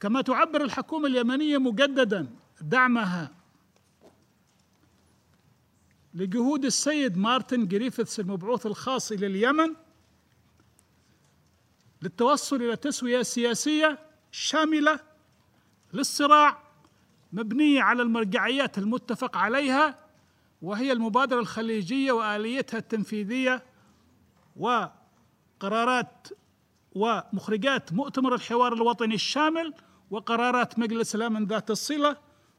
كما تعبر الحكومة اليمنية مجددا دعمها لجهود السيد مارتن جريفيثس المبعوث الخاص إلى اليمن للتوصل إلى تسوية سياسية شاملة للصراع مبنية على المرجعيات المتفق عليها وهي المبادرة الخليجية وآليتها التنفيذية وقرارات ومخرجات مؤتمر الحوار الوطني الشامل وقرارات مجلس الأمن ذات الصلة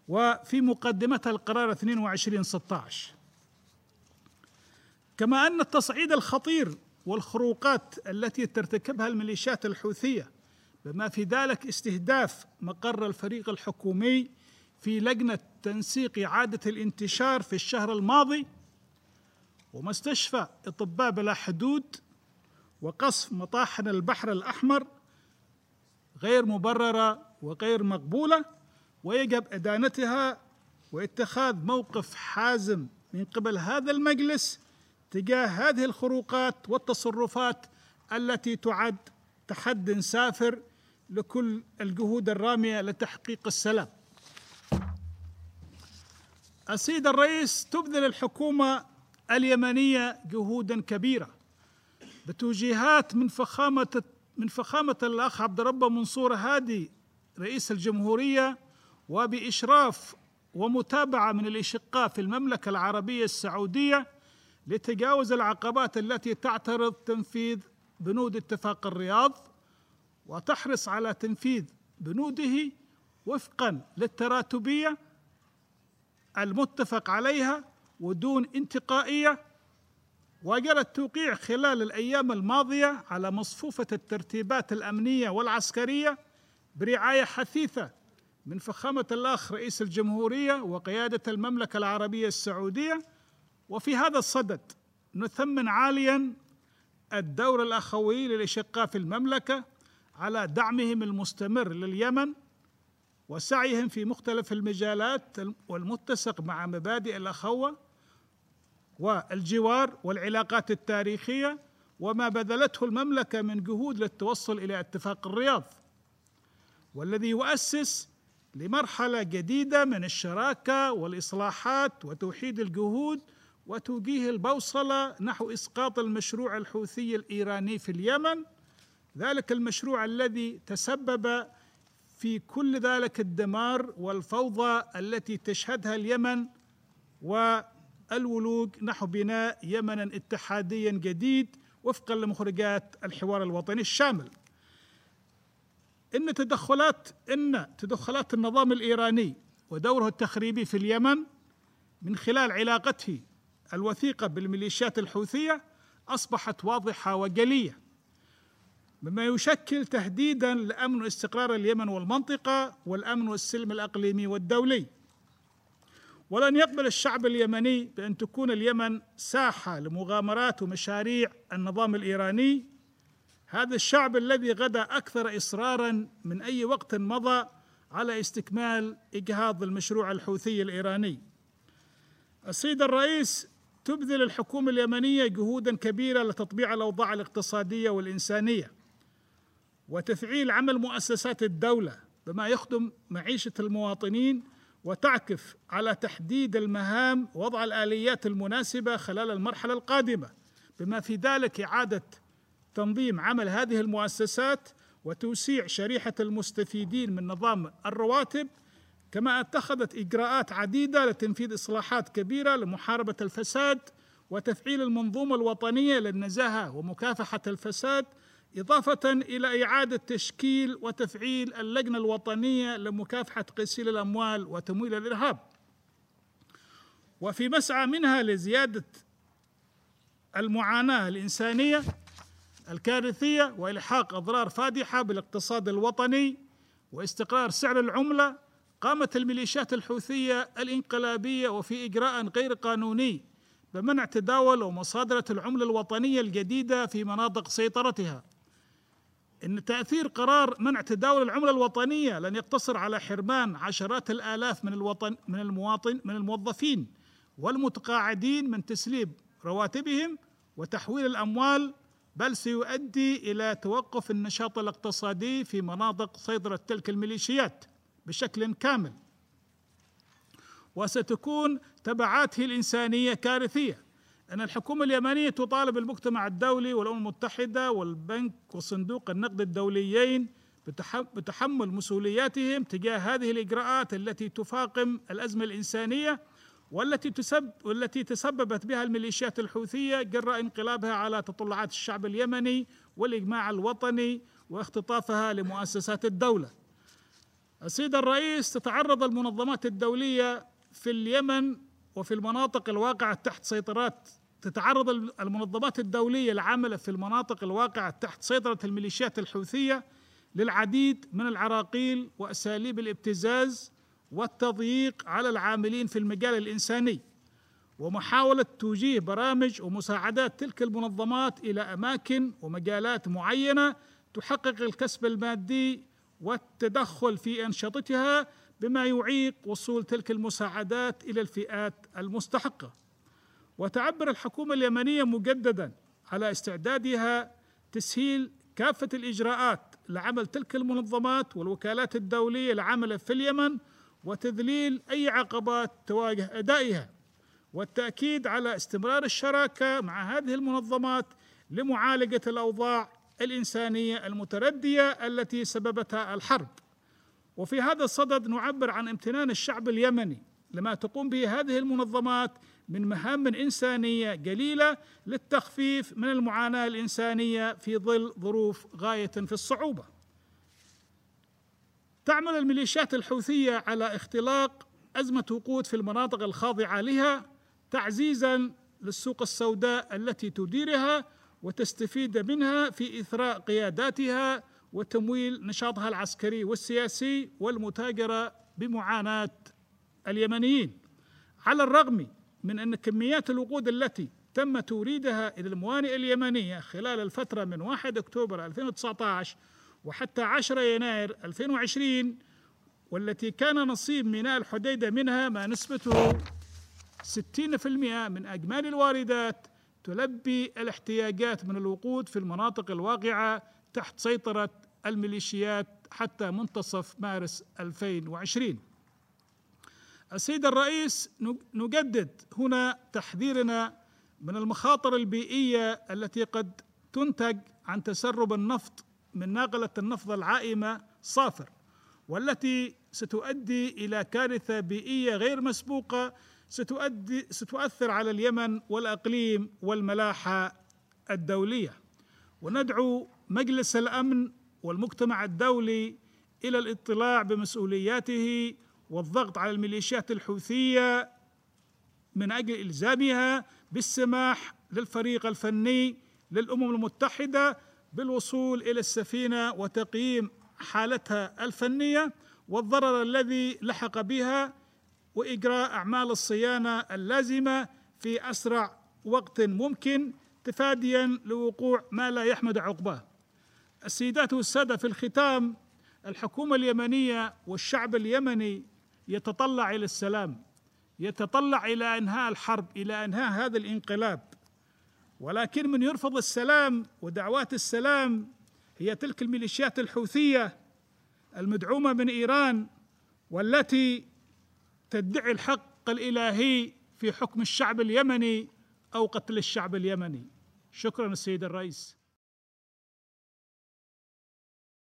وفي مقدمتها القرار 22 16 كما أن التصعيد الخطير والخروقات التي ترتكبها الميليشيات الحوثية بما في ذلك استهداف مقر الفريق الحكومي في لجنة تنسيق إعادة الانتشار في الشهر الماضي ومستشفى أطباء بلا حدود وقصف مطاحن البحر الأحمر غير مبررة وغير مقبولة ويجب إدانتها واتخاذ موقف حازم من قبل هذا المجلس تجاه هذه الخروقات والتصرفات التي تعد تحد سافر لكل الجهود الرامية لتحقيق السلام. السيد الرئيس تبذل الحكومة اليمنية جهودا كبيرة بتوجيهات من فخامه من فخامة الأخ عبد الرب منصور هادي رئيس الجمهورية وبإشراف ومتابعة من الإشقاء في المملكة العربية السعودية لتجاوز العقبات التي تعترض تنفيذ بنود اتفاق الرياض وتحرص على تنفيذ بنوده وفقا للتراتبية المتفق عليها ودون انتقائية. وجرى التوقيع خلال الأيام الماضية على مصفوفة الترتيبات الأمنية والعسكرية برعاية حثيثة من فخامة الأخ رئيس الجمهورية وقيادة المملكة العربية السعودية. وفي هذا الصدد نثمن عاليا الدور الأخوي للاشقاء في المملكة على دعمهم المستمر لليمن وسعيهم في مختلف المجالات والمتسق مع مبادئ الأخوة والجوار والعلاقات التاريخية وما بذلته المملكة من جهود للتوصل إلى اتفاق الرياض. والذي يؤسس لمرحلة جديدة من الشراكة والإصلاحات وتوحيد الجهود وتوجيه البوصلة نحو إسقاط المشروع الحوثي الإيراني في اليمن. ذلك المشروع الذي تسبب في كل ذلك الدمار والفوضى التي تشهدها اليمن والولوج نحو بناء يمنا اتحاديا جديد وفقا لمخرجات الحوار الوطني الشامل. إن تدخلات إن تدخلات النظام الإيراني ودوره التخريبي في اليمن من خلال علاقته الوثيقة بالميليشيات الحوثية أصبحت واضحة وجلية مما يشكل تهديدا لأمن واستقرار اليمن والمنطقة والأمن والسلم الأقليمي والدولي. ولن يقبل الشعب اليمني بأن تكون اليمن ساحة لمغامرات ومشاريع النظام الإيراني هذا الشعب الذي غدا أكثر إصرارا من أي وقت مضى على استكمال إجهاض المشروع الحوثي الإيراني. السيد الرئيس تبذل الحكومة اليمنية جهودا كبيرة لتطبيع الأوضاع الاقتصادية والإنسانية وتفعيل عمل مؤسسات الدولة بما يخدم معيشة المواطنين وتعكف على تحديد المهام ووضع الآليات المناسبة خلال المرحلة القادمة. بما في ذلك إعادة تنظيم عمل هذه المؤسسات وتوسيع شريحة المستفيدين من نظام الرواتب كما اتخذت إجراءات عديدة لتنفيذ إصلاحات كبيرة لمحاربة الفساد وتفعيل المنظومة الوطنية للنزاهة ومكافحة الفساد إضافة إلى إعادة تشكيل وتفعيل اللجنة الوطنية لمكافحة غسيل الأموال وتمويل الإرهاب. وفي مسعى منها لزيادة المعاناة الإنسانية الكارثية وإلحاق أضرار فادحة بالاقتصاد الوطني واستقرار سعر العملة قامت الميليشيات الحوثية الانقلابية وفي إجراء غير قانوني بمنع تداول ومصادرة العملة الوطنية الجديدة في مناطق سيطرتها. إن تأثير قرار منع تداول العملة الوطنية لن يقتصر على حرمان عشرات الآلاف من الوطن من المواطن من الموظفين والمتقاعدين من تسليب رواتبهم وتحويل الأموال بل سيؤدي إلى توقف النشاط الاقتصادي في مناطق سيطره تلك الميليشيات بشكل كامل. وستكون تبعاته الإنسانية كارثية. إن الحكومة اليمنية تطالب المجتمع الدولي والأمم المتحدة والبنك وصندوق النقد الدوليين بتحمل مسؤولياتهم تجاه هذه الإجراءات التي تفاقم الأزمة الإنسانية والتي تسبب والتي تسببت بها الميليشيات الحوثية جراء انقلابها على تطلعات الشعب اليمني والإجماع الوطني واختطافها لمؤسسات الدولة. السيد الرئيس تتعرض المنظمات الدولية في اليمن وفي المناطق الواقعة تحت سيطرات تتعرض المنظمات الدولية العاملة في المناطق الواقعة تحت سيطرة الميليشيات الحوثية للعديد من العراقيل وأساليب الابتزاز والتضييق على العاملين في المجال الإنساني. ومحاولة توجيه برامج ومساعدات تلك المنظمات إلى أماكن ومجالات معينة تحقق الكسب المادي والتدخل في أنشطتها بما يعيق وصول تلك المساعدات إلى الفئات المستحقة. وتعبر الحكومة اليمنية مجددا على استعدادها تسهيل كافة الإجراءات لعمل تلك المنظمات والوكالات الدولية العاملة في اليمن وتذليل أي عقبات تواجه أدائها والتأكيد على استمرار الشراكة مع هذه المنظمات لمعالجة الأوضاع الإنسانية المتردية التي سببتها الحرب وفي هذا الصدد نعبر عن امتنان الشعب اليمني لما تقوم به هذه المنظمات من مهام إنسانية جليله للتخفيف من المعاناة الإنسانية في ظل ظروف غاية في الصعوبة. تعمل الميليشيات الحوثية على اختلاق أزمة وقود في المناطق الخاضعة لها تعزيزا للسوق السوداء التي تديرها وتستفيد منها في إثراء قياداتها وتمويل نشاطها العسكري والسياسي والمتاجرة بمعاناة اليمنيين. على الرغم من أن كميات الوقود التي تم توريدها إلى الموانئ اليمنية خلال الفترة من 1 أكتوبر 2019 وحتى 10 يناير 2020 والتي كان نصيب ميناء الحديده منها ما نسبته 60% من اجمالي الواردات تلبي الاحتياجات من الوقود في المناطق الواقعة تحت سيطرة الميليشيات حتى منتصف مارس 2020 السيد الرئيس نجدد هنا تحذيرنا من المخاطر البيئية التي قد تنتج عن تسرب النفط من ناقلة النفط العائمة صافر والتي ستؤدي إلى كارثة بيئية غير مسبوقة ستؤدي ستؤثر على اليمن والأقليم والملاحة الدولية. وندعو مجلس الأمن والمجتمع الدولي إلى الاطلاع بمسؤولياته والضغط على الميليشيات الحوثية من أجل إلزامها بالسماح للفريق الفني للأمم المتحدة بالوصول إلى السفينة وتقييم حالتها الفنية والضرر الذي لحق بها وإجراء أعمال الصيانة اللازمة في أسرع وقت ممكن تفاديا لوقوع ما لا يحمد عقباه. السيدات والسادة في الختام الحكومة اليمنية والشعب اليمني يتطلع إلى السلام يتطلع إلى إنهاء الحرب إلى إنهاء هذا الانقلاب ولكن من يرفض السلام ودعوات السلام هي تلك الميليشيات الحوثية المدعومة من إيران والتي تدعي الحق الإلهي في حكم الشعب اليمني أو قتل الشعب اليمني. شكرا السيد الرئيس.